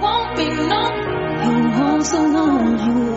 won't be numb. You won't so long. You